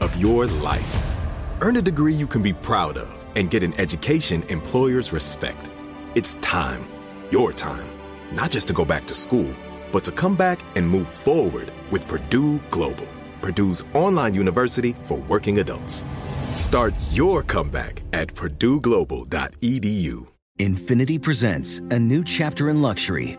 of your life. Earn a degree you can be proud of and get an education employers respect. It's time, your time, not just to go back to school, but to come back and move forward with Purdue Global, Purdue's online university for working adults. Start your comeback at purdueglobal.edu. Infiniti presents a new chapter in luxury,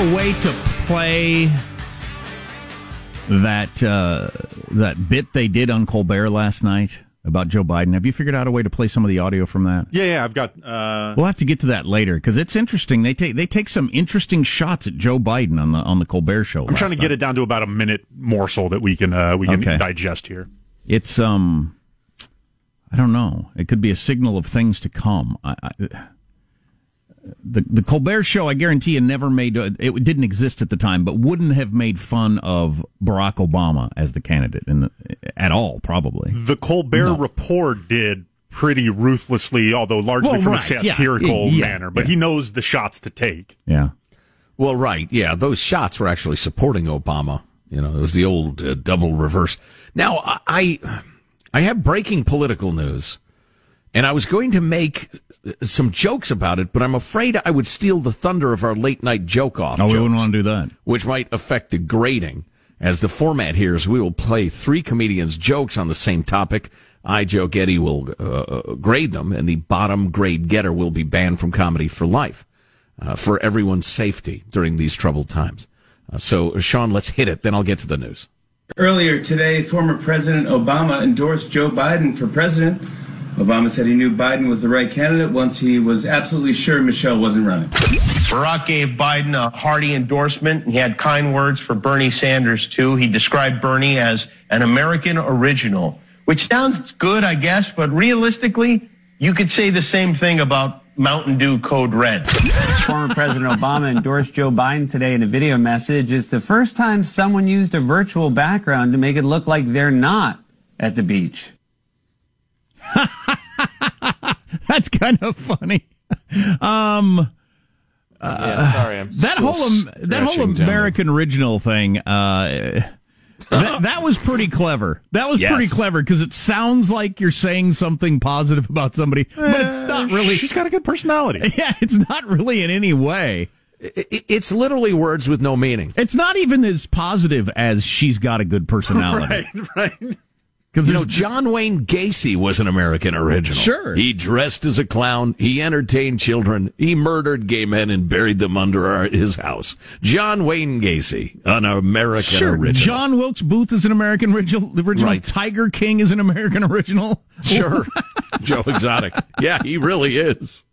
A way to play that uh, that bit they did on Colbert last night about Joe Biden? Have you figured out a way to play some of the audio from that? Yeah, yeah, I've got. Uh, We'll have to get to that later because it's interesting. They take they take some interesting shots at Joe Biden on the on the Colbert Show. I'm trying to get it down to about a minute morsel that we can uh, we can Okay. digest here. It's um, I don't know. It could be a signal of things to come. I, I, the the Colbert Show, I guarantee you, never made uh, it didn't exist at the time, but wouldn't have made fun of Barack Obama as the candidate in the, at all, probably. The Colbert Report did pretty ruthlessly, although largely Well, from right, a satirical yeah, manner. But yeah. he knows the shots to take. Yeah. Well, right. Yeah. Those shots were actually supporting Obama. You know, it was the old uh, double reverse. Now, I, I, I have breaking political news and I was going to make some jokes about it, but I'm afraid I would steal the thunder of our late night joke off. Oh, we wouldn't want to do that. Which might affect the grading. As the format here is, we will play three comedians' jokes on the same topic. I, Joe Getty, will uh, uh, grade them, and the bottom grade getter will be banned from comedy for life, uh, for everyone's safety during these troubled times. Uh, so, Sean, let's hit it. Then I'll get to the news. Earlier today, former President Obama endorsed Joe Biden for president. Obama said he knew Biden was the right candidate once he was absolutely sure Michelle wasn't running. Barack gave Biden a hearty endorsement. And he had kind words for Bernie Sanders, too. He described Bernie as an American original, which sounds good, I guess, but realistically, you could say the same thing about Mountain Dew Code Red. Former President Obama endorsed Joe Biden today in a video message. It's the first time someone used a virtual background to make it look like they're not at the beach. That's kind of funny. Um, yeah, sorry, I'm that whole that whole scratching down American original thing. Uh, that, that was pretty clever. That was Yes. pretty clever because it sounds like you're saying something positive about somebody, but it's not really. She's got a good personality. Yeah, it's not really in any way. It's literally words with no meaning. It's not even as positive as she's got a good personality. Right, right. Because You know, John Wayne Gacy was an American original. Sure. He dressed as a clown. He entertained children. He murdered gay men and buried them under our, his house. John Wayne Gacy, an American sure, original. John Wilkes Booth is an American original. original. Right. Tiger King is an American original. Sure. Joe Exotic. Yeah, he really is.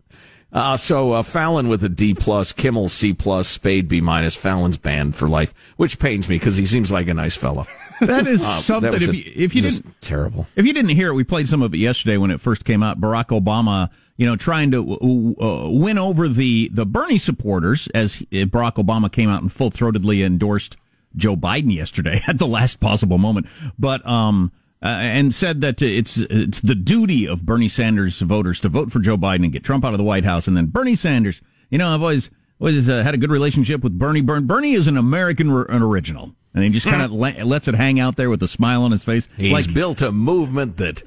Uh, so uh, Fallon with a D plus, Kimmel C plus, Spade B minus. Fallon's banned for life, which pains me because he seems like a nice fellow. That is Uh, something. that if you, if you didn't terrible. If you didn't hear it, we played some of it yesterday when it first came out. Barack Obama, you know, trying to uh, win over the the Bernie supporters as he- Barack Obama came out and full throatedly endorsed Joe Biden yesterday at the last possible moment, but um. Uh, and said that it's it's the duty of Bernie Sanders voters to vote for Joe Biden and get Trump out of the White House. And then Bernie Sanders, you know, I've always always uh, had a good relationship with Bernie. Bern- Bernie is an American r- an original, and he just hmm. kind of le- lets it hang out there with a smile on his face. He's like built a movement that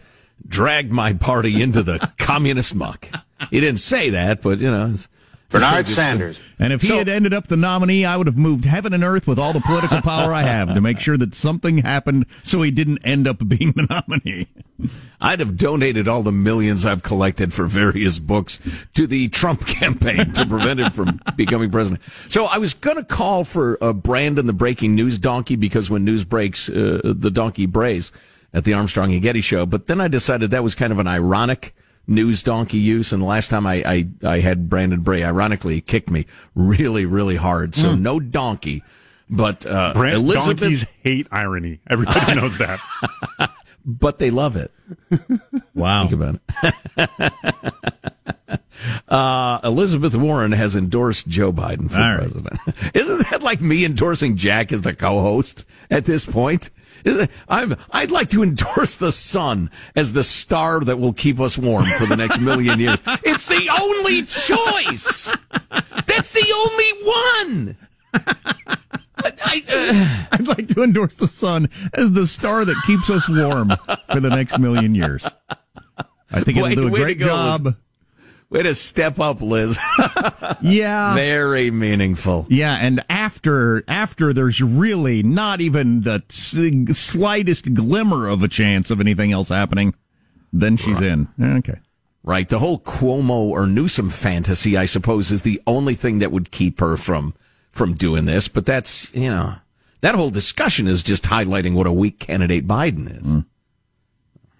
dragged my party into the communist muck. He didn't say that, but you know. It's, Bernard Sanders. And if he So- had ended up the nominee, I would have moved heaven and earth with all the political power I have to make sure that something happened so he didn't end up being the nominee. I'd have donated all the millions I've collected for various books to the Trump campaign to prevent him from becoming president. So I was going to call for uh, Brandon the breaking news donkey because when news breaks, uh, the donkey brays at the Armstrong and Getty show. But then I decided that was kind of an ironic news donkey use. And the last time I, I, I had Brandon Bray, ironically, he kicked me really, really hard. So no donkey. But uh, Brand- Elizabeth, donkeys hate irony. Everybody knows that. but they love it. Wow. Think about it. uh, Elizabeth Warren has endorsed Joe Biden for All right. president. Isn't that like me endorsing Jack as the co-host at this point? I'm, I'd like to endorse the sun as the star that will keep us warm for the next million years. It's the only choice. That's the only one. I, I'd like to endorse the sun as the star that keeps us warm for the next million years. I think it'll Way- do a great job. Way to step up, Liz. Yeah. Very meaningful. Yeah, and after after there's really not even the slightest glimmer of a chance of anything else happening, then she's in. Okay. Right. The whole Cuomo or Newsom fantasy, I suppose, is the only thing that would keep her from from doing this. But that's you know that whole discussion is just highlighting what a weak candidate Biden is. Mm.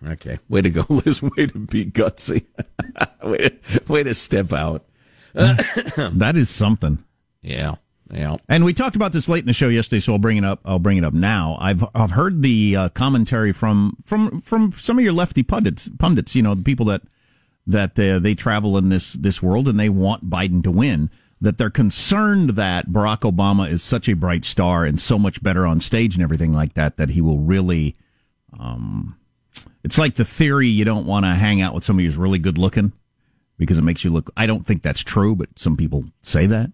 Okay, way to go, Liz. Way to be gutsy. way, to, way to step out. That is something. Yeah, yeah. And we talked about this late in the show yesterday, so I'll bring it up. I'll bring it up now. I've I've heard the uh, commentary from from from some of your lefty pundits, pundits. You know, the people that that uh, they travel in this this world and they want Biden to win. That they're concerned that Barack Obama is such a bright star and so much better on stage and everything like that that he will really. Um, it's like the theory you don't want to hang out with somebody who's really good looking because it makes you look. I don't think that's true, but some people say that.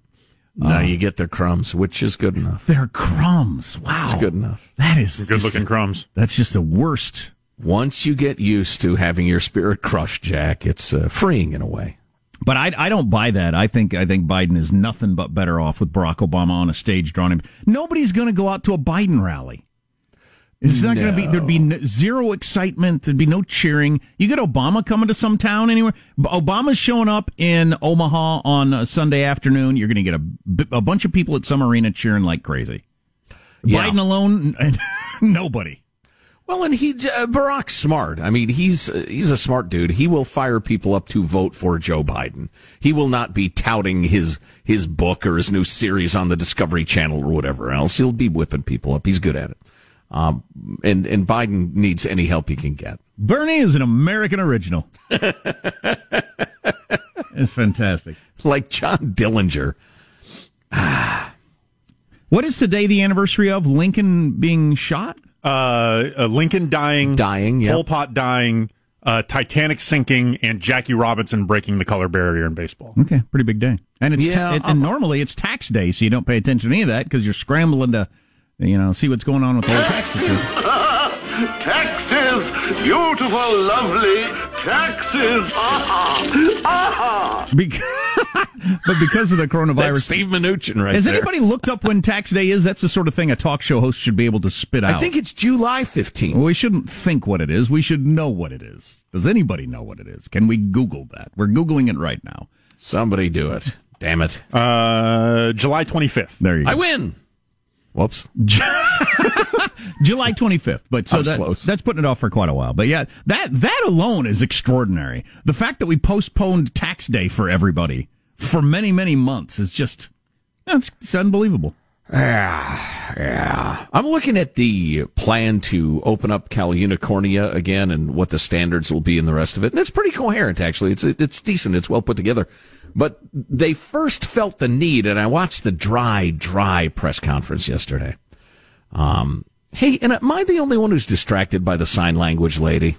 Now you get their crumbs, which is good enough. They're crumbs. Wow. It's good enough. That is Good looking crumbs. That's just the worst. Once you get used to having your spirit crushed, Jack, it's uh, freeing in a way. But I, I don't buy that. I think I think Biden is nothing but better off with Barack Obama on a stage drawing him. Nobody's going to go out to a Biden rally. It's not going to be. There'd be n- zero excitement. There'd be no cheering. You get Obama coming to some town anywhere. Obama's showing up in Omaha on a Sunday afternoon. You're going to get a, a bunch of people at some arena cheering like crazy. Yeah. Biden alone, nobody. Well, and he uh, Barack's smart. I mean, he's uh, he's a smart dude. He will fire people up to vote for Joe Biden. He will not be touting his his book or his new series on the Discovery Channel or whatever else. He'll be whipping people up. He's good at it. Um, and and Biden needs any help he can get. Bernie is an American original. it's fantastic. Like John Dillinger. What is today the anniversary of Lincoln being shot? Uh, uh, Lincoln dying, Dying, yeah. Pol Pot dying, uh, Titanic sinking, and Jackie Robinson breaking the color barrier in baseball. Okay, pretty big day. And it's Yeah, ta- and, and normally it's tax day, so you don't pay attention to any of that because you're scrambling to you know, see what's going on with the taxes. tax. Taxes! Beautiful, lovely taxes! Ah, ah. Bec- but because of the coronavirus, That's Steve Mnuchin right has there. anybody looked up when tax day is? That's the sort of thing a talk show host should be able to spit out. I think it's July 15th. Well, we shouldn't think what it is. We should know what it is. Does anybody know what it is? Can we Google that? We're Googling it right now. Somebody do it. Damn it. Uh, July 25th. There you go. I win. Whoops. July 25th. But so that, close. that's putting it off for quite a while. But yeah, that that alone is extraordinary. The fact that we postponed tax day for everybody for many many months is just that's it's unbelievable. Yeah, yeah. I'm looking at the plan to open up Cal Unicornia again and what the standards will be and the rest of it. And it's pretty coherent, actually. It's, it's decent. It's well put together. But they first felt the need, and I watched the dry, dry press conference yesterday. Um, hey, and am I the only one who's distracted by the sign language lady?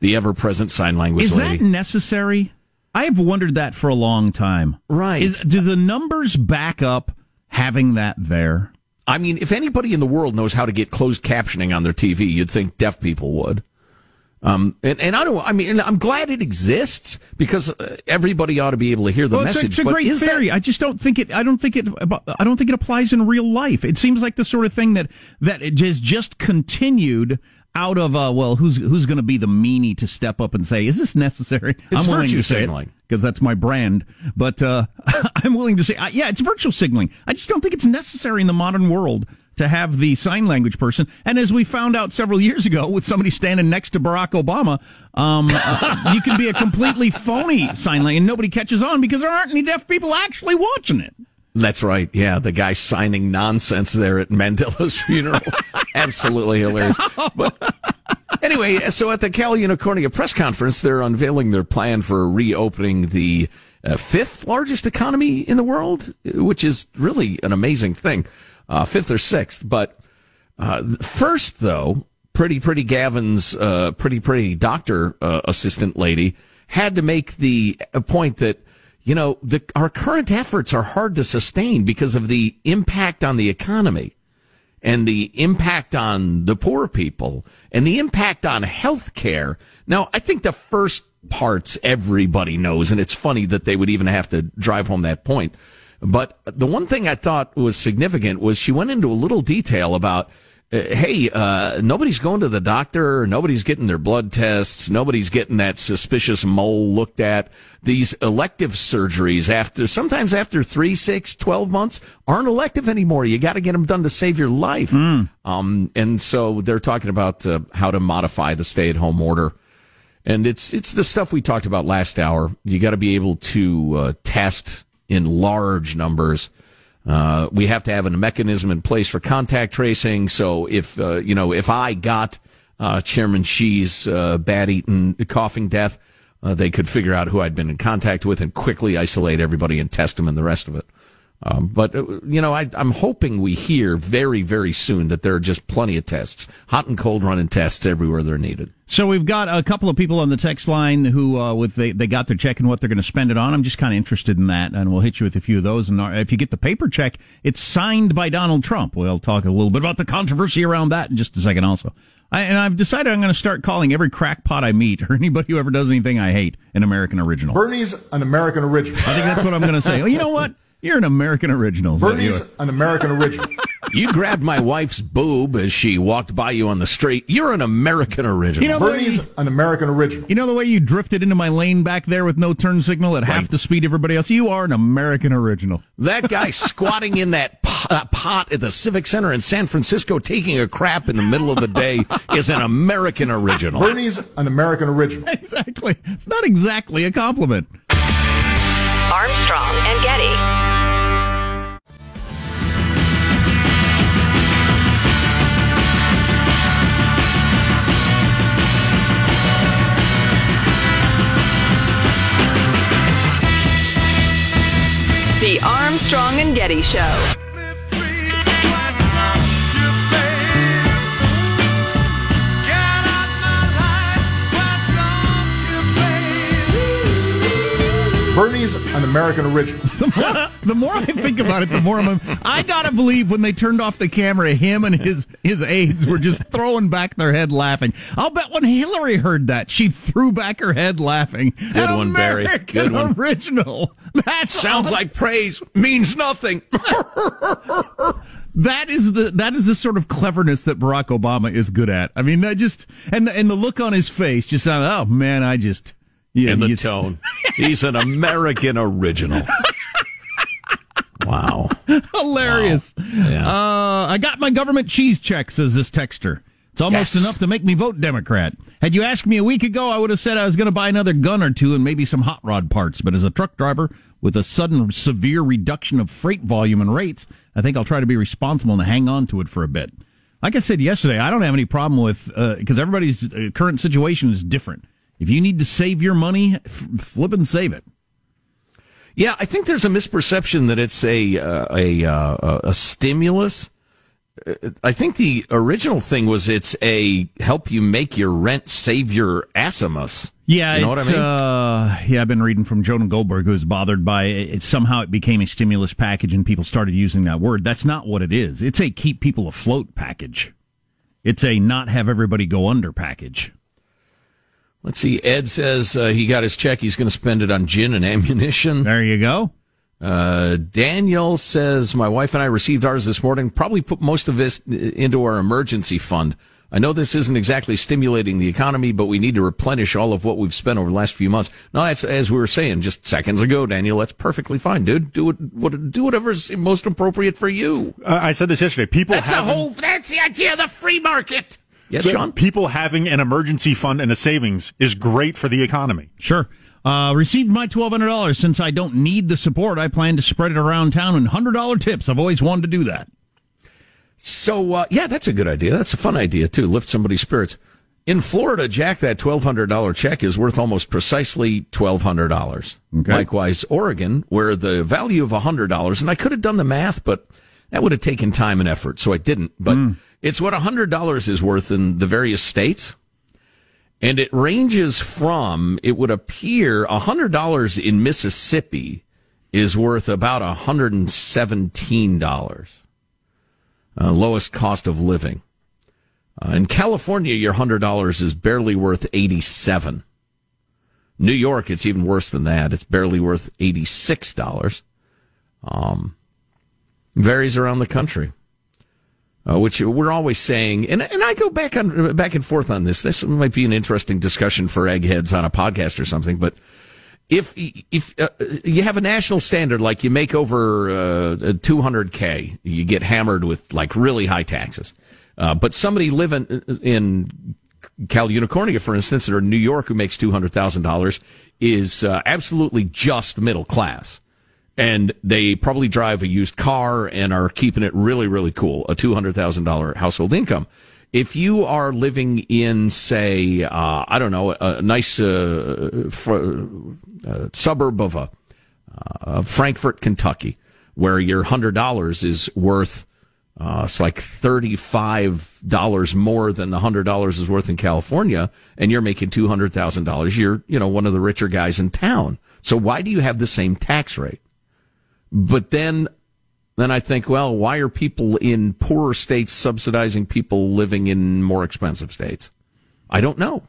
The ever present sign language Is lady? that necessary? I have wondered that for a long time. Right. Is, do the numbers back up having that there? I mean, if anybody in the world knows how to get closed captioning on their TV, you'd think deaf people would. Um, and, and I don't, I mean, and I'm glad it exists because uh, everybody ought to be able to hear the well, it's a- message. It's a, but great is that- theory. I just don't think it. I don't think it. I don't think it applies in real life. It seems like the sort of thing that that it has just continued out of. Uh, well, who's who's going to be the meanie to step up and say, "Is this necessary?" It's I'm willing to say signaling. because that's my brand. But uh, I'm willing to say, uh, yeah, it's virtual signaling. I just don't think it's necessary in the modern world to have the sign language person. And as we found out several years ago, with somebody standing next to Barack Obama, um, uh, you can be a completely phony sign language, and nobody catches on because there aren't any deaf people actually watching it. That's right. Yeah, the guy signing nonsense there at Mandela's funeral. Absolutely hilarious. But anyway, so at the Cal Unicornia press conference, they're unveiling their plan for reopening the uh, fifth largest economy in the world, which is really an amazing thing. Uh, fifth or sixth, but uh, first though, pretty pretty Gavin's uh, pretty pretty doctor uh, assistant lady had to make the uh, point that you know the, our current efforts are hard to sustain because of the impact on the economy and the impact on the poor people and the impact on health care. Now, I think the first parts everybody knows, and it's funny that they would even have to drive home that point. But the one thing I thought was significant was she went into a little detail about, uh, hey, uh, nobody's going to the doctor, nobody's getting their blood tests, nobody's getting that suspicious mole looked at. These elective surgeries after, sometimes after three, six, twelve months aren't elective anymore. You got to get them done to save your life. Um, and so they're talking about uh, how to modify the stay at home order. And it's, it's the stuff we talked about last hour. You got to be able to uh, test in large numbers. Uh, we have to have a mechanism in place for contact tracing. So if, uh, you know, if I got, uh, Chairman Xi's, uh, bad eaten coughing death, uh, they could figure out who I'd been in contact with and quickly isolate everybody and test them and the rest of it. Um, but, uh, you know, I, I'm hoping we hear very, very soon that there are just plenty of tests, hot and cold running tests everywhere they're needed. So we've got a couple of people on the text line who, uh, with they, they got their check and what they're going to spend it on. I'm just kind of interested in that, and we'll hit you with a few of those. And uh, if you get the paper check, it's signed by Donald Trump. We'll talk a little bit about the controversy around that in just a second, also. I, and I've decided I'm going to start calling every crackpot I meet or anybody who ever does anything I hate an American original. Bernie's an American original. I think that's what I'm going to say. Oh, you know what? You're an American original. you Bernie's are. an American original. You grabbed my wife's boob as she walked by you on the street. You're an American original. You know, Bernie's an American original. You know the way you drifted into my lane back there with no turn signal at half the speed everybody else? You are an American original. That guy squatting in that pot, uh, pot at the Civic Center in San Francisco taking a crap in the middle of the day is an American original. Bernie's an American original. Exactly. It's not exactly a compliment. Armstrong and Getty. The Armstrong and Getty Show. Bernie's an American original. the more I think about it, the more I'm. I gotta believe when they turned off the camera, him and his his aides were just throwing back their head laughing. I'll bet when Hillary heard that, she threw back her head laughing. Good An one, Barry. American Good one. Original. That Sounds like praise, means nothing. That is the that is the sort of cleverness that Barack Obama is good at. I mean, that just and and the look on his face just sounded. Oh man, I just yeah. and the you- tone. He's an American original. Wow. Hilarious. Yeah. Uh, I got my government cheese check, says this texter. It's almost Yes. enough to make me vote Democrat. Had you asked me a week ago, I would have said I was going to buy another gun or two and maybe some hot rod parts. But as a truck driver with a sudden severe reduction of freight volume and rates, I think I'll try to be responsible and hang on to it for a bit. Like I said yesterday, I don't have any problem with because everybody's uh, current situation is different. If you need to save your money, f- flip and save it. Yeah, I think there's a misperception that it's a uh, a uh, a stimulus. I think the original thing was it's a help you make your rent save your assimus. Yeah, you know what I mean. Uh, yeah, I've been reading from Jonah Goldberg, who's bothered by it. it. Somehow it became a stimulus package, and people started using that word. That's not what it is. It's a keep people afloat package. It's a not have everybody go under package. Let's see. Ed says uh, he got his check. He's going to spend it on gin and ammunition. There you go. Uh, Daniel says my wife and I received ours this morning. Probably put most of this into our emergency fund. I know this isn't exactly stimulating the economy, but we need to replenish all of what we've spent over the last few months. No, that's as we were saying just seconds ago, Daniel. That's perfectly fine, dude. Do it. What, do whatever's most appropriate for you. Uh, I said this yesterday. People That's the whole. That's the idea of the free market. Yes, So Sean. People having an emergency fund and a savings is great for the economy. Sure. Uh, received my twelve hundred dollars. Since I don't need the support, I plan to spread it around town in hundred dollar tips. I've always wanted to do that. So uh, yeah, that's a good idea. That's a fun idea too. Lift somebody's spirits. In Florida, Jack, that twelve hundred dollar check is worth almost precisely twelve hundred dollars. Okay. Likewise, Oregon, where the value of hundred dollars, and I could have done the math, but that would have taken time and effort, so I didn't. But it's what hundred dollars is worth in the various states. And it ranges from, it would appear, hundred dollars in Mississippi is worth about hundred and seventeen dollars uh, lowest cost of living. Uh, in California, your hundred dollars is barely worth eighty-seven. New York, it's even worse than that. It's barely worth eighty-six dollars. Um, varies around the country, uh, which we're always saying, and and I go back on back and forth on this. This might be an interesting discussion for eggheads on a podcast or something, but if if uh, you have a national standard like you make over uh, 200k you get hammered with like really high taxes uh, but somebody living in Cal Unicornia for instance or New York who makes $200,000 is uh, absolutely just middle class and they probably drive a used car and are keeping it really really cool a $200,000 household income if you are living in, say, uh, I don't know, a, nice uh, fr- uh, suburb of a uh, Frankfort, Kentucky, where your hundred dollars is worth, uh, it's like thirty-five dollars more than the hundred dollars is worth in California, and you're making two hundred thousand dollars. You're, you know, one of the richer guys in town. So why do you have the same tax rate? But then then I think, well, why are people in poorer states subsidizing people living in more expensive states? I don't know.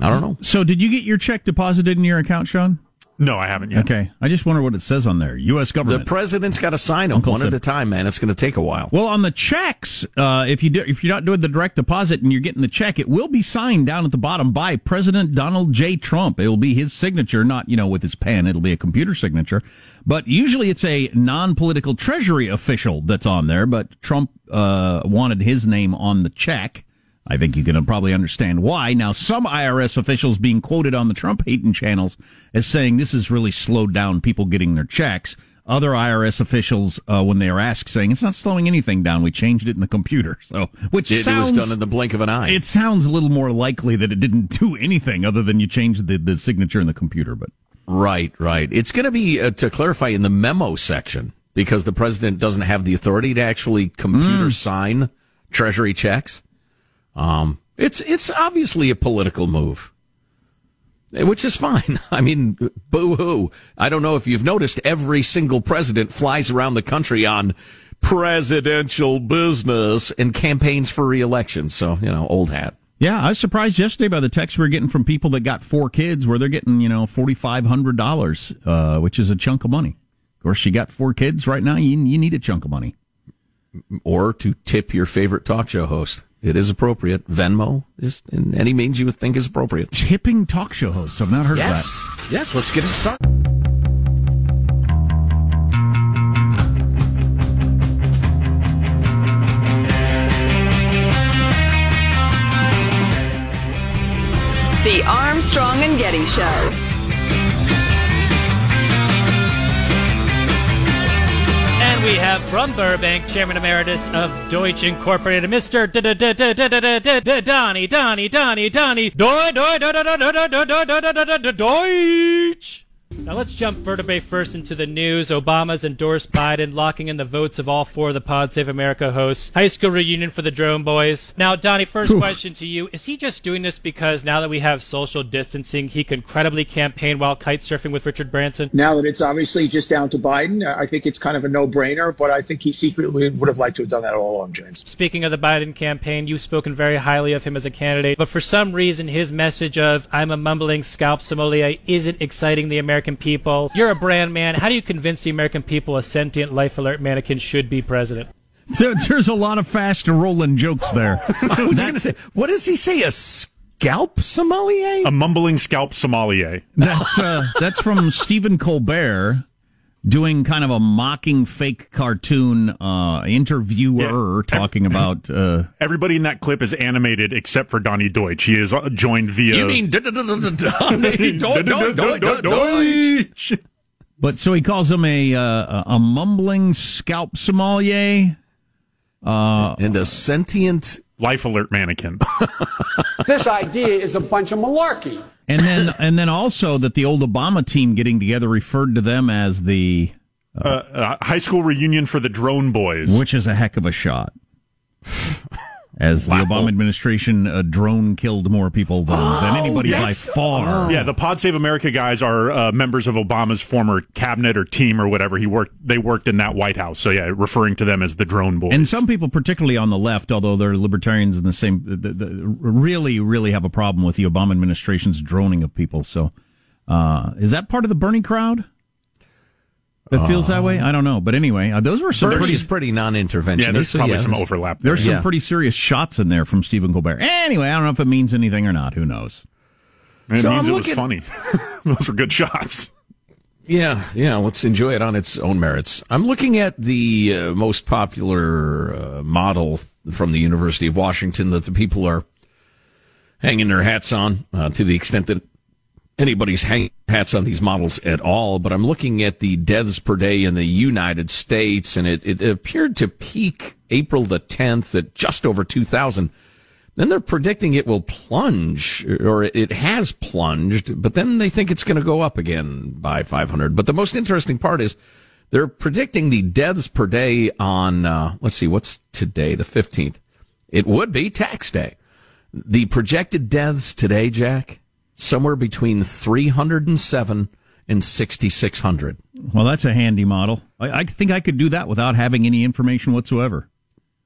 I don't know. So, did you get your check deposited in your account, Sean? No, I haven't yet. Okay, I just wonder what it says on there. U.S. Government. The president's got to sign them Uncle one said- at a time, man. It's going to take a while. Well, on the checks, uh, if you do, if you're not doing the direct deposit and you're getting the check, it will be signed down at the bottom by President Donald J. Trump. It will be his signature, not you know with his pen. It'll be a computer signature, but usually it's a non-political Treasury official that's on there. But Trump uh, wanted his name on the check. I think you can probably understand why. Now, some IRS officials being quoted on the Trump hating channels as saying this has really slowed down people getting their checks. Other IRS officials, uh, when they are asked, saying it's not slowing anything down. We changed it in the computer. So, which It, it sounds was done in the blink of an eye. it sounds a little more likely that it didn't do anything other than you changed the, the signature in the computer. But Right, right. It's going to be, uh, to clarify, in the memo section because the president doesn't have the authority to actually computer Mm. sign treasury checks. Um, it's, it's obviously a political move. which is fine. I mean, boo hoo. I don't know if you've noticed every single president flies around the country on presidential business and campaigns for reelection. So, you know, old hat. Yeah, I was surprised yesterday by the texts we are getting from people that got four kids where they're getting, you know, $4,500, uh, which is a chunk of money. Of course, you got four kids right now. You, you need a chunk of money. Or to tip your favorite talk show host. It is appropriate. Venmo, just in any means you would think is appropriate. Tipping talk show hosts. I've not heard yes. of that. Yes, let's get it started. The Armstrong and Getty Show. We have from Burbank, Chairman Emeritus of Deutsch Incorporated, Mr. Donnie, Donnie, Donnie, Donnie, Deutsch. Now let's jump vertebrae first into the news. Obama's endorsed Biden, locking in the votes of all four of the Pod Save America hosts. High school reunion for the Drone Boys. Now, Donnie, first question to you: Is he just doing this because now that we have social distancing, he can credibly campaign while kite surfing with Richard Branson? Now that it's obviously just down to Biden, I think it's kind of a no-brainer. But I think he secretly would have liked to have done that all along, James. Speaking of the Biden campaign, you've spoken very highly of him as a candidate, but for some reason, his message of "I'm a mumbling scalp sommelier" isn't exciting the American people. You're a brand man. How do you convince the American people a sentient life alert mannequin should be president? So there's a lot of fast rolling jokes there. I was going to say, what does he say? A scalp sommelier? A mumbling scalp sommelier. That's uh, that's from Stephen Colbert doing kind of a mocking fake cartoon uh, interviewer yeah. talking about uh, everybody in that clip is animated except for Donnie Deutsch. He is joined via. You mean Donnie Deutsch? But so he calls him a uh, a mumbling scalp sommelier uh, and a sentient life alert mannequin. this idea is a bunch of malarkey. And then, and then also that the old Obama team getting together referred to them as the uh, uh, high school reunion for the drone boys, which is a heck of a shot. As wow. the Obama administration, a drone killed more people than, oh, than anybody by far. Oh. Yeah, the Pod Save America guys are uh, members of Obama's former cabinet or team or whatever. He worked. They worked in that White House. So yeah, referring to them as the drone boys. And some people, particularly on the left, although they're libertarians in the same, the, the, really, really have a problem with the Obama administration's droning of people. So, uh, is that part of the Bernie crowd? That feels that way. I don't know, but anyway, uh, those were some Bernie's pretty, pretty non-interventionist. Yeah, there's probably yeah, some overlap. There. There's some Yeah. pretty serious shots in there from Stephen Colbert. Anyway, I don't know if it means anything or not. Who knows? It So means I'm it was looking- funny. Those were good shots. Yeah, yeah. Let's enjoy it on its own merits. I'm looking at the uh, most popular uh, model from the University of Washington that the people are hanging their hats on, uh, to the extent that anybody's hanging hats on these models at all. But I'm looking at the deaths per day in the United States, and it, it appeared to peak April the 10th at just over 2,000. Then they're predicting it will plunge, or it has plunged, but then they think it's going to go up again by 500. But the most interesting part is they're predicting the deaths per day on, uh, let's see, what's today, the 15th? It would be tax day. The projected deaths today, Jack, somewhere between 307 and 6,600. Well, that's a handy model. I, I think I could do that without having any information whatsoever.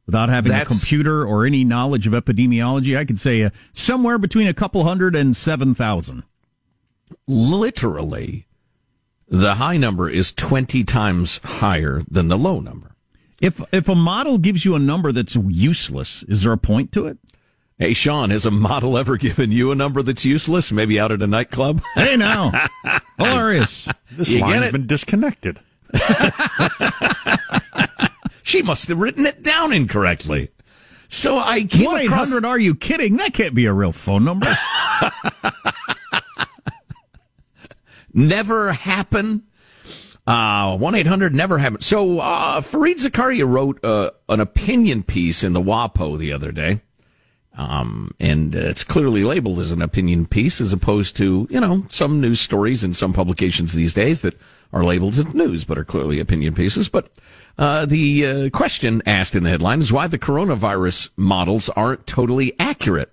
Without having That's- a computer or any knowledge of epidemiology, I could say uh, somewhere between a couple hundred and seven thousand. Literally, the high number is 20 times higher than the low number. If if a model gives you a number that's useless, is there a point to it? Hey, Sean, has a model ever given you a number that's useless? Maybe out at a nightclub? Hey, now, hilarious. This You get line's it? been disconnected. She must have written it down incorrectly. So I came One eight across. Are you kidding? That can't be a real phone number. never happen. Uh, 1-800 never happened. So, uh, Fareed Zakaria wrote, uh, an opinion piece in the WAPO the other day. Um, and it's clearly labeled as an opinion piece as opposed to, you know, some news stories in some publications these days that are labeled as news but are clearly opinion pieces. But, uh, the uh, question asked in the headline is why the coronavirus models aren't totally accurate.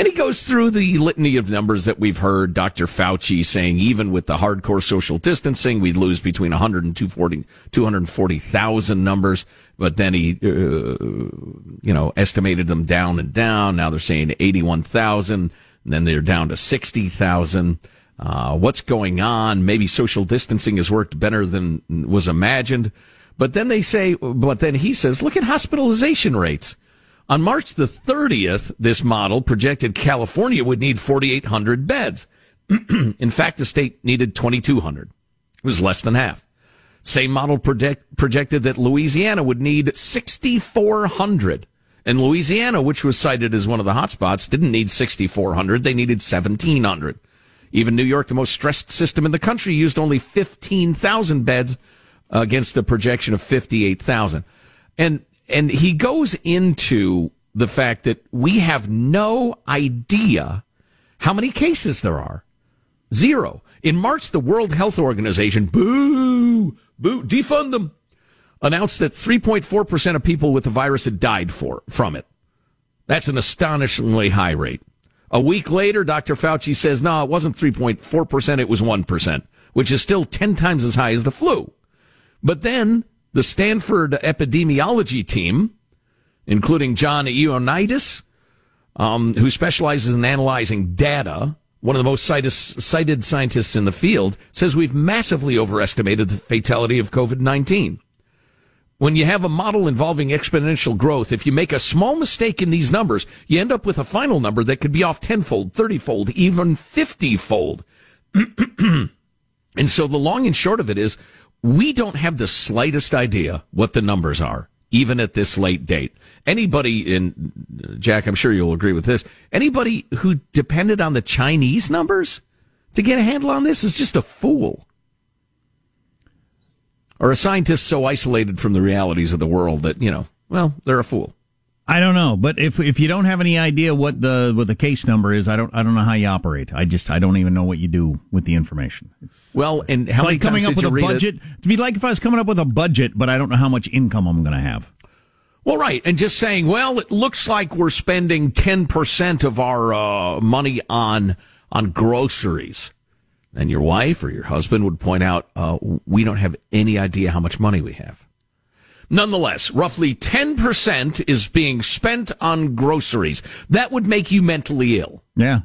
And he goes through the litany of numbers that we've heard. Dr. Fauci saying even with the hardcore social distancing, we'd lose between 100 and 240 240,000 numbers. But then he, uh, you know, estimated them down and down. Now they're saying 81,000 and then they're down to 60,000. Uh, what's going on? Maybe social distancing has worked better than was imagined. But then they say, but then he says, look at hospitalization rates. On March the 30th, this model projected California would need 4,800 beds. In fact, the state needed 2,200. It was less than half. Same model project, projected that Louisiana would need 6,400. And Louisiana, which was cited as one of the hotspots, didn't need 6,400. They needed 1,700. Even New York, the most stressed system in the country, used only 15,000 beds against the projection of 58,000. And, and he goes into the fact that we have no idea how many cases there are. Zero. In March, the World Health Organization, boo, boo, defund them, announced that 3.4% of people with the virus had died for, from it. That's an astonishingly high rate. A week later, Dr. Fauci says, no, it wasn't 3.4%, it was 1%, which is still 10 times as high as the flu. But then the Stanford epidemiology team, including John Ioannidis, um, who specializes in analyzing data, one of the most cited, cited scientists in the field, says we've massively overestimated the fatality of COVID-19 when you have a model involving exponential growth, if you make a small mistake in these numbers, you end up with a final number that could be off tenfold, thirtyfold, even fiftyfold. and so the long and short of it is, we don't have the slightest idea what the numbers are, even at this late date. Anybody in, Jack, I'm sure you'll agree with this, anybody who depended on the Chinese numbers to get a handle on this is just a fool. Or a scientist so isolated from the realities of the world that, you know, well, they're a fool. I don't know, but if if you don't have any idea what the what the case number is, I don't I don't know how you operate. I just I don't even know what you do with the information. It's, well, and how many like coming up with a budget? It? It'd be like if I was coming up with a budget, but I don't know how much income I'm going to have. Well, right, and just saying, well, it looks like we're spending ten percent of our uh, money on on groceries and your wife or your husband would point out, uh, we don't have any idea how much money we have. Nonetheless, roughly 10% is being spent on groceries. That would make you mentally ill. Yeah.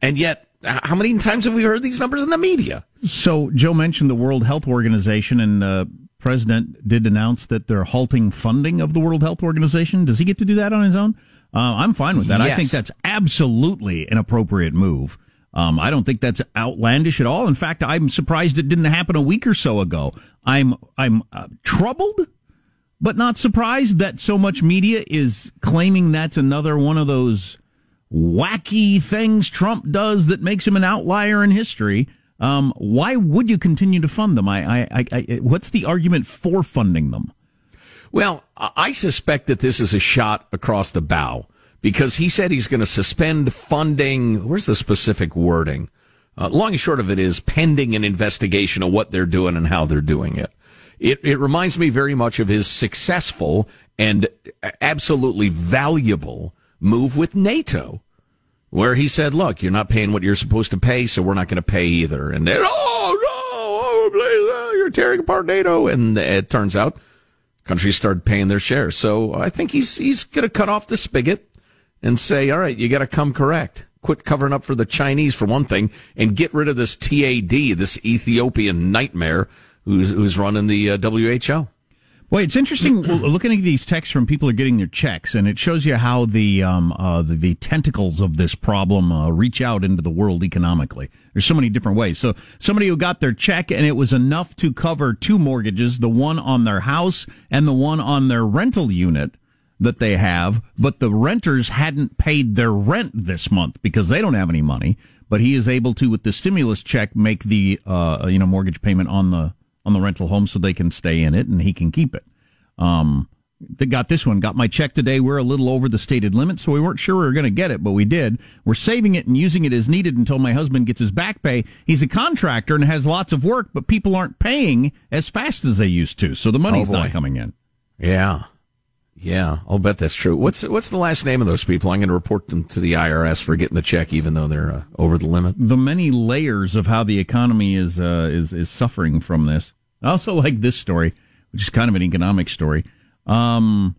And yet, how many times have we heard these numbers in the media? So, Joe mentioned the World Health Organization, and the President did announce that they're halting funding of the World Health Organization. Does he get to do that on his own? Uh, I'm fine with that. Yes. I think that's absolutely an appropriate move. Um, I don't think that's outlandish at all. In fact, I'm surprised it didn't happen a week or so ago. I'm I'm uh, troubled, but not surprised that so much media is claiming that's another one of those wacky things Trump does that makes him an outlier in history. Um, why would you continue to fund them? I, I, I, what's the argument for funding them? Well, I suspect that this is a shot across the bow because he said he's going to suspend funding. Where's the specific wording? Uh, long and short of it is pending an investigation of what they're doing and how they're doing it. It, it reminds me very much of his successful and absolutely valuable move with NATO, where he said, look, you're not paying what you're supposed to pay, so we're not going to pay either. And oh, no, oh, please, uh, you're tearing apart NATO. And it turns out countries started paying their share. So I think he's, he's going to cut off the spigot and say, all right, you got to come correct. Quit covering up for the Chinese for one thing and get rid of this TAD, this Ethiopian nightmare who's, who's running the uh, WHO. Well, it's interesting looking at these texts from people who are getting their checks, and it shows you how the um, uh, the, the, tentacles of this problem uh, reach out into the world economically. There's so many different ways. So somebody who got their check and it was enough to cover two mortgages, the one on their house and the one on their rental unit that they have, but the renters hadn't paid their rent this month because they don't have any money. But he is able to, with the stimulus check, make the uh, you know mortgage payment on the on the rental home so they can stay in it and he can keep it. Um, they got this one. Got my check today. We're a little over the stated limit, so we weren't sure we were going to get it, but we did. We're saving it and using it as needed until my husband gets his back pay. He's a contractor and has lots of work, but people aren't paying as fast as they used to, so the money's oh not coming in. Yeah. Yeah, I'll bet that's true. What's what's the last name of those people? I'm going to report them to the IRS for getting the check, even though they're uh, over the limit. The many layers of how the economy is uh, is is suffering from this. I also like this story, which is kind of an economic story. Um,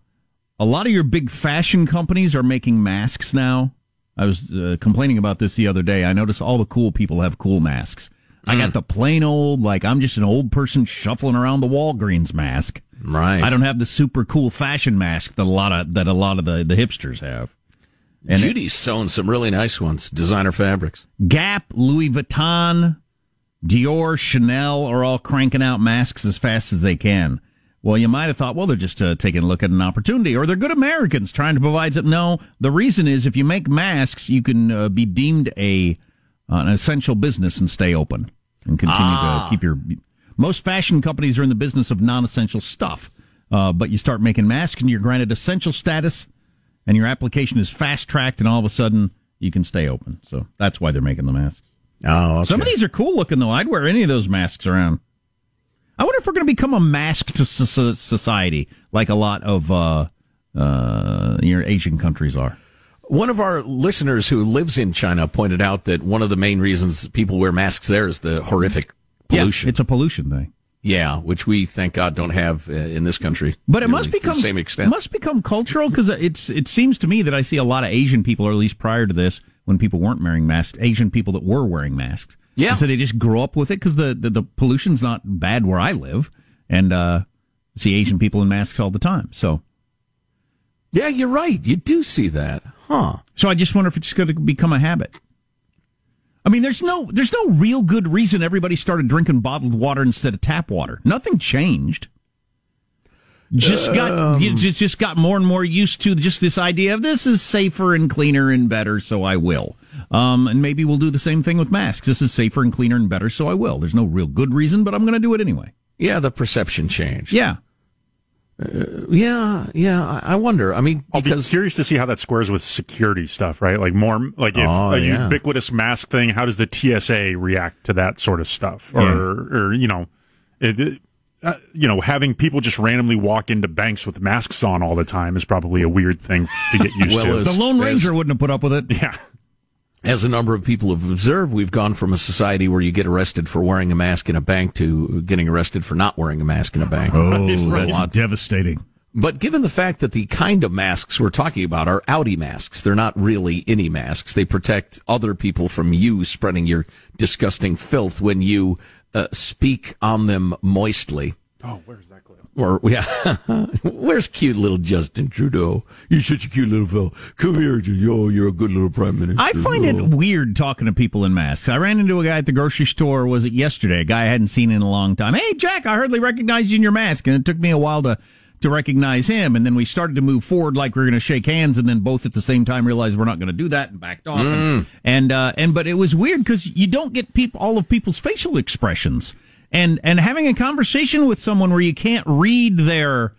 a lot of your big fashion companies are making masks now. I was uh, complaining about this the other day. I noticed all the cool people have cool masks. I got the plain old, like I'm just an old person shuffling around the Walgreens mask. Right. I don't have the super cool fashion mask that a lot of that a lot of the, the hipsters have. And Judy's sewing some really nice ones, designer fabrics. Gap, Louis Vuitton, Dior, Chanel are all cranking out masks as fast as they can. Well, you might have thought, well, they're just uh, taking a look at an opportunity, or they're good Americans trying to provide some. No, the reason is if you make masks, you can uh, be deemed a an essential business and stay open and continue Ah. to keep your. Most fashion companies are in the business of non-essential stuff, uh, but you start making masks and you're granted essential status, and your application is fast tracked, and all of a sudden you can stay open. So that's why they're making the masks. Oh, Some of these are cool looking though. I'd wear any of those masks around. I wonder if we're going to become a mask to so- society like a lot of uh, uh, your Asian countries are. One of our listeners who lives in China pointed out that one of the main reasons people wear masks there is the horrific pollution. Yeah, it's a pollution thing. Yeah, which we thank God don't have uh, in this country. But it must become the same extent. must become cultural because it's it seems to me that I see a lot of Asian people, or at least prior to this, when people weren't wearing masks, Asian people that were wearing masks. Yeah. so they just grow up with it because the, the the pollution's not bad where I live, and uh, see Asian people in masks all the time. So yeah, you're right. You do see that, huh? So I just wonder if it's going to become a habit. I mean, there's no there's no real good reason everybody started drinking bottled water instead of tap water. Nothing changed. Just got you just, just got more and more used to just this idea of this is safer and cleaner and better, so I will. Um, and maybe we'll do the same thing with masks. This is safer and cleaner and better, so I will. There's no real good reason, but I'm going to do it anyway. Yeah, the perception changed. Yeah. Uh, yeah, yeah. I I wonder. I mean, I'll be curious to see how that squares with security stuff, right? Like more, like if Oh, a yeah. ubiquitous mask thing, how does the TSA react to that sort of stuff? Or, Yeah. or you know, it, it- uh, you know, having people just randomly walk into banks with masks on all the time is probably a weird thing to get used Well, to. as- The Lone as- Ranger wouldn't have put up with it. yeah. As a number of people have observed, we've gone from a society where you get arrested for wearing a mask in a bank to getting arrested for not wearing a mask in a bank. Oh, It's that's lot. devastating. But given the fact that the kind of masks we're talking about are Audi masks, they're not really any masks. They protect other people from you spreading your disgusting filth when you uh, speak on them moistly. Oh, where's that clip? Or yeah, where's cute little Justin Trudeau? You're such a cute little fellow. Come here, yo. You're a good little prime minister. I find it weird talking to people in masks. I ran into a guy at the grocery store. Was it yesterday? A guy I hadn't seen in a long time. Hey, Jack, I hardly recognized you in your mask, and it took me a while to to recognize him. And then we started to move forward like we are going to shake hands, and then both at the same time realized we're not going to do that and backed off. And and, uh, and but it was weird because you don't get people all of people's facial expressions, and and having a conversation with someone where you can't read their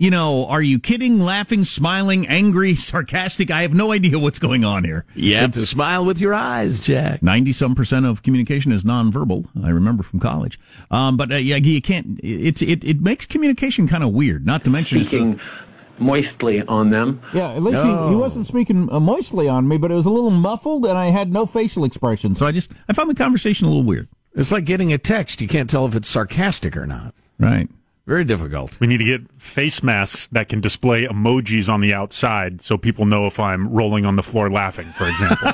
you know, are you kidding, laughing, smiling, angry, sarcastic? I have no idea what's going on here. You have to smile with your eyes, Jack. 90 some percent of communication is nonverbal. I remember from college. Um, but uh, yeah, you can't, it's, it, it makes communication kind of weird, not to mention. just the- speaking moistly on them. yeah, at least he, he wasn't speaking uh, moistly on me, but it was a little muffled and I had no facial expression. So I just, I found the conversation a little weird. It's like getting a text. You can't tell if it's sarcastic or not. Right. Very difficult. We need to get face masks that can display emojis on the outside so people know if I'm rolling on the floor laughing, for example.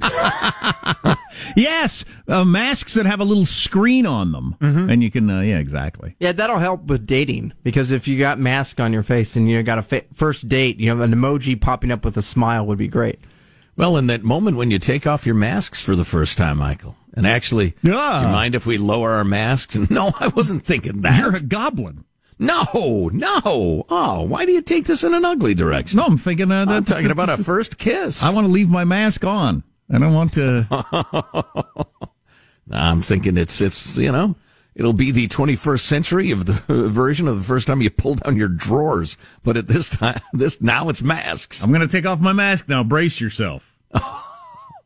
Yes, uh, masks that have a little screen on them. And you can, uh, yeah, exactly. Yeah, that'll help with dating because if you got mask on your face and you got a fa- first date, you know, an emoji popping up with a smile would be great. Well, in that moment when you take off your masks for the first time, Michael, and actually, Yeah. do you mind if we lower our masks? No, I wasn't thinking that. You're a goblin. No, no. Oh, why do you take this in an ugly direction? No, I'm thinking, uh, I'm talking about a first kiss. I want to leave my mask on. I don't want to. I'm thinking it's it's you know it'll be the 21st century of the version of the first time you pull down your drawers, but at this time, this now it's masks. I'm going to take off my mask now. Brace yourself.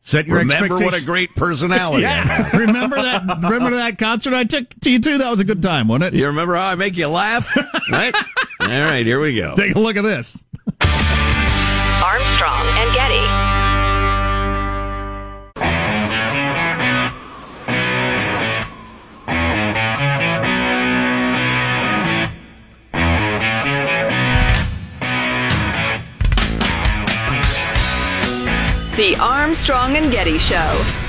Set your Remember what a great personality. Yeah, remember that? Remember that concert I took to you too? That was a good time, wasn't it? You remember how I make you laugh, right? All right, here we go. Take a look at this. Armstrong and Getty. The Armstrong and Getty Show.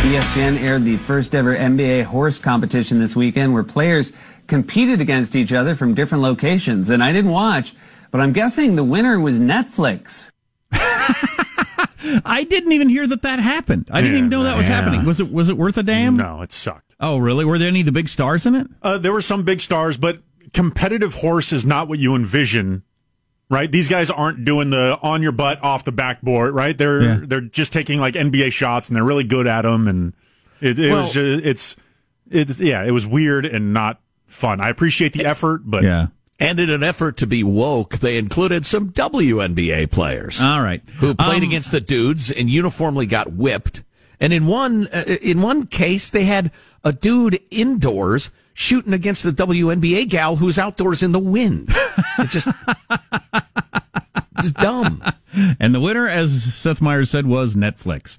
ESPN aired the first ever NBA horse competition this weekend where players competed against each other from different locations. And I didn't watch, but I'm guessing the winner was Netflix. I didn't even hear that that happened. I didn't Yeah, even know that was yeah. happening. Was it was it worth a damn? No, it sucked. Oh, really? Were there any of the big stars in it? Uh, there were some big stars, but competitive horse is not what you envision. Right? These guys aren't doing the on your butt off the backboard, right? They're Yeah. they're just taking like NBA shots and they're really good at them and it, it Well- was just, it's it's yeah, it was weird and not fun. I appreciate the effort, but Yeah. And in an effort to be woke, they included some WNBA players. All right. Who played Um, against the dudes and uniformly got whipped. And in one, uh, in one case, they had a dude indoors shooting against the WNBA gal who's outdoors in the wind. It's just, just dumb. And the winner, as Seth Meyers said, was Netflix.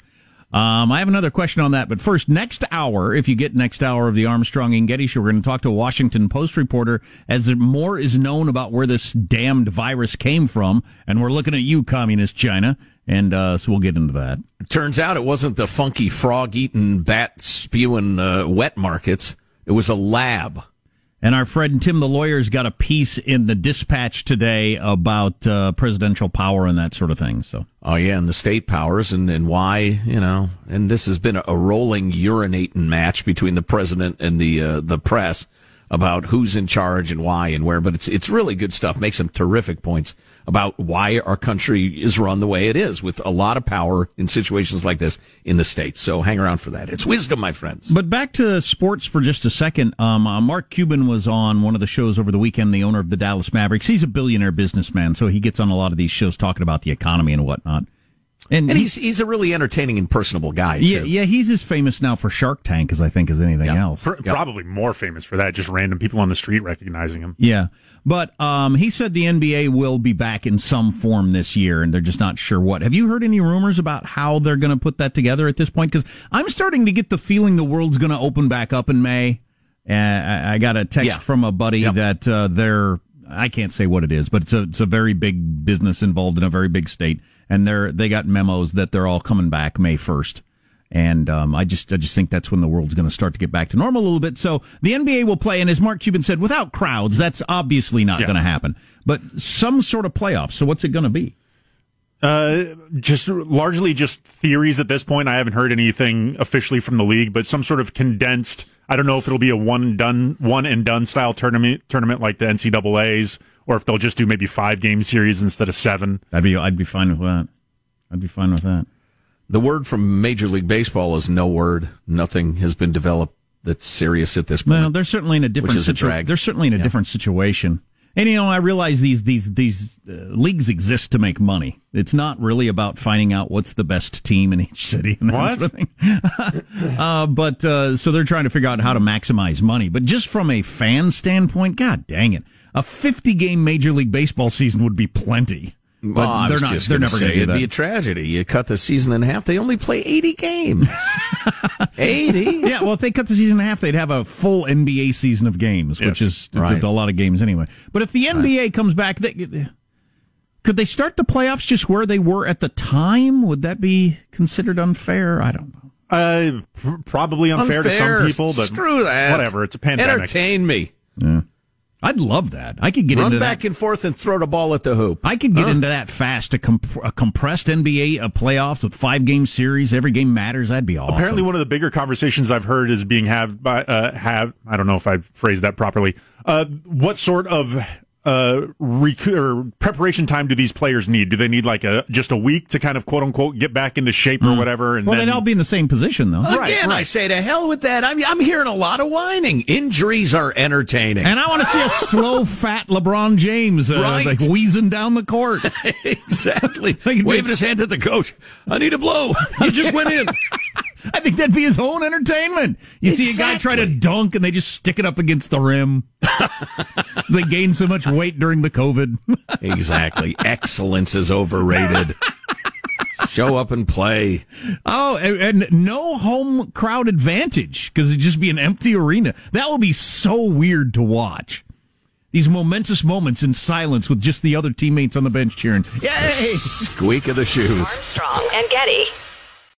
Um, I have another question on that, but first, next hour, if you get next hour of the Armstrong and Getty show, we're going to talk to a Washington Post reporter as more is known about where this damned virus came from, and we're looking at you, communist China, and uh, so we'll get into that. Turns out it wasn't the funky frog eating, bat spewing uh, wet markets. It was a lab. And our friend Tim the lawyer's got a piece in the Dispatch today about uh, presidential power and that sort of thing. So, Oh yeah, and the state powers and, and why, you know, and this has been a, rolling urinating match between the president and the uh, the press about who's in charge and why and where. But it's it's really good stuff. Makes some terrific points about why our country is run the way it is, with a lot of power in situations like this in the states. So hang around for that. It's wisdom, my friends. But back to sports for just a second. Um, uh, Mark Cuban was on one of the shows over the weekend, the owner of the Dallas Mavericks. He's a billionaire businessman, so he gets on a lot of these shows talking about the economy and whatnot. And, And he's he's a really entertaining and personable guy too. yeah, yeah, he's as famous now for Shark Tank as I think as anything else. pr- probably more famous for that. Just random people on the street recognizing him. Yeah. But um, he said the NBA will be back in some form this year, and they're just not sure what. Have you heard any rumors about how they're going to put that together at this point? Because I'm starting to get the feeling the world's going to open back up in May. Uh, I I got a text Yeah. from a buddy that uh, they're I can't say what it is, but it's a it's a very big business involved in a very big state, and they're they got memos that they're all coming back May first. And um, I just I just think that's when the world's going to start to get back to normal a little bit. So the NBA will play, and as Mark Cuban said, without crowds, that's obviously not Yeah. going to happen. But some sort of playoffs. So what's it going to be? Uh, just largely just theories at this point. I haven't heard anything officially from the league, but some sort of condensed. I don't know if it'll be a one done, one and done style tournament, tournament like the NCAA's, or if they'll just do maybe five game series instead of seven. I'd be I'd be fine with that. I'd be fine with that. The word from Major League Baseball is no word. Nothing has been developed that's serious at this point. Well, they're certainly in a different is a drag. They're certainly in a Yeah. different situation. And you know, I realize these these these uh, leagues exist to make money. It's not really about finding out what's the best team in each city and that What? sort of thing. uh, but uh, so they're trying to figure out how to maximize money. But just from a fan standpoint, god dang it, a 50 game Major League Baseball season would be plenty. But Well, they're was not. just They're never going to it'd be a tragedy. You cut the season in half. They only play 80 games. 80? yeah, well, if they cut the season in half, they'd have a full NBA season of games, which is right. a lot of games anyway. But if the NBA comes back, they, could they start the playoffs just where they were at the time? Would that be considered unfair? I don't know. Uh, probably unfair, to some people, but Screw that. Whatever. It's a pandemic. Entertain me. Yeah. I'd love that. I could get Run into back that. and forth and throw the ball at the hoop. I could get Huh? into that fast. A, comp- a compressed NBA uh, playoffs with five game series, every game matters. That'd be awesome. Apparently, one of the bigger conversations I've heard is being have by uh, have. I don't know if I phrased that properly. Uh, what sort of uh, rec- or preparation time do these players need? Do they need like a just a week to kind of quote unquote get back into shape or whatever? And well, then they'd all be in the same position though. Again, Right, I say to hell with that. I'm, I'm hearing a lot of whining. Injuries are entertaining. And I want to see a slow, fat LeBron James uh, Right. like wheezing down the court. exactly. Waving his hand at the coach. I need a blow. You just went in. I think that'd be his own entertainment. You see a guy try to dunk and they just stick it up against the rim. they gain so much weight during the COVID. exactly. Excellence is overrated. Show up and play. Oh, and, and no home crowd advantage because it'd just be an empty arena. That would be so weird to watch. These momentous moments in silence with just the other teammates on the bench cheering. Yay! Squeak of the shoes. Armstrong and Getty.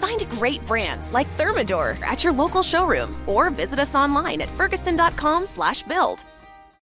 Find great brands like Thermador at your local showroom or visit us online at ferguson.com/build.